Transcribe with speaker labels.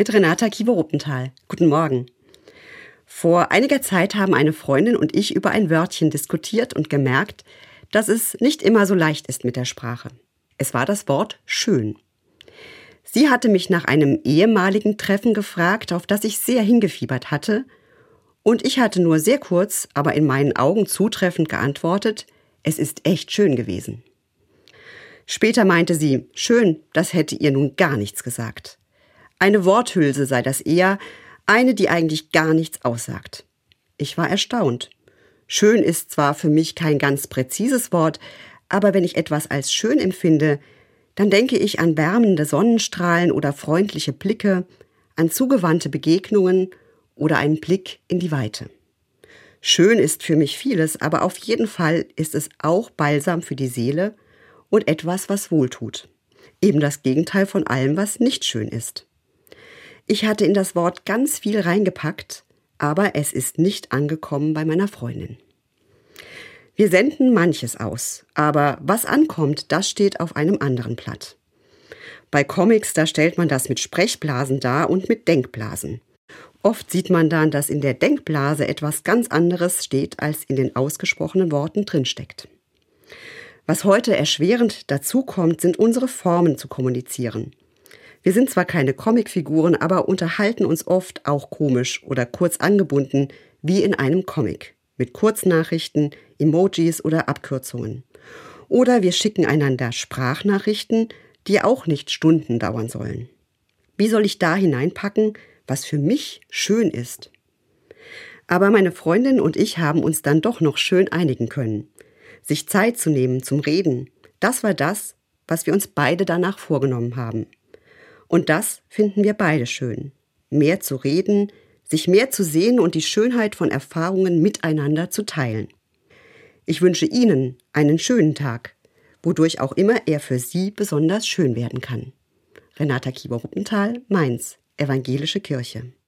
Speaker 1: mit Renata Kiewer-Ruppenthal. Guten Morgen. Vor einiger Zeit haben eine Freundin und ich über ein Wörtchen diskutiert und gemerkt, dass es nicht immer so leicht ist mit der Sprache. Es war das Wort schön. Sie hatte mich nach einem ehemaligen Treffen gefragt, auf das ich sehr hingefiebert hatte, und ich hatte nur sehr kurz, aber in meinen Augen zutreffend geantwortet, es ist echt schön gewesen. Später meinte sie, schön, das hätte ihr nun gar nichts gesagt. Eine Worthülse sei das eher, eine, die eigentlich gar nichts aussagt. Ich war erstaunt. Schön ist zwar für mich kein ganz präzises Wort, aber wenn ich etwas als schön empfinde, dann denke ich an wärmende Sonnenstrahlen oder freundliche Blicke, an zugewandte Begegnungen oder einen Blick in die Weite. Schön ist für mich vieles, aber auf jeden Fall ist es auch Balsam für die Seele und etwas, was wohltut. Eben das Gegenteil von allem, was nicht schön ist. Ich hatte in das Wort ganz viel reingepackt, aber es ist nicht angekommen bei meiner Freundin. Wir senden manches aus, aber was ankommt, das steht auf einem anderen Blatt. Bei Comics, da stellt man das mit Sprechblasen dar und mit Denkblasen. Oft sieht man dann, dass in der Denkblase etwas ganz anderes steht, als in den ausgesprochenen Worten drinsteckt. Was heute erschwerend dazukommt, sind unsere Formen zu kommunizieren. Wir sind zwar keine Comicfiguren, aber unterhalten uns oft auch komisch oder kurz angebunden, wie in einem Comic, mit Kurznachrichten, Emojis oder Abkürzungen. Oder wir schicken einander Sprachnachrichten, die auch nicht Stunden dauern sollen. Wie soll ich da hineinpacken, was für mich schön ist? Aber meine Freundin und ich haben uns dann doch noch schön einigen können. Sich Zeit zu nehmen zum Reden, das war das, was wir uns beide danach vorgenommen haben. Und das finden wir beide schön. Mehr zu reden, sich mehr zu sehen und die Schönheit von Erfahrungen miteinander zu teilen. Ich wünsche Ihnen einen schönen Tag, wodurch auch immer er für Sie besonders schön werden kann. Renata Kieber-Ruppenthal, Mainz, Evangelische Kirche.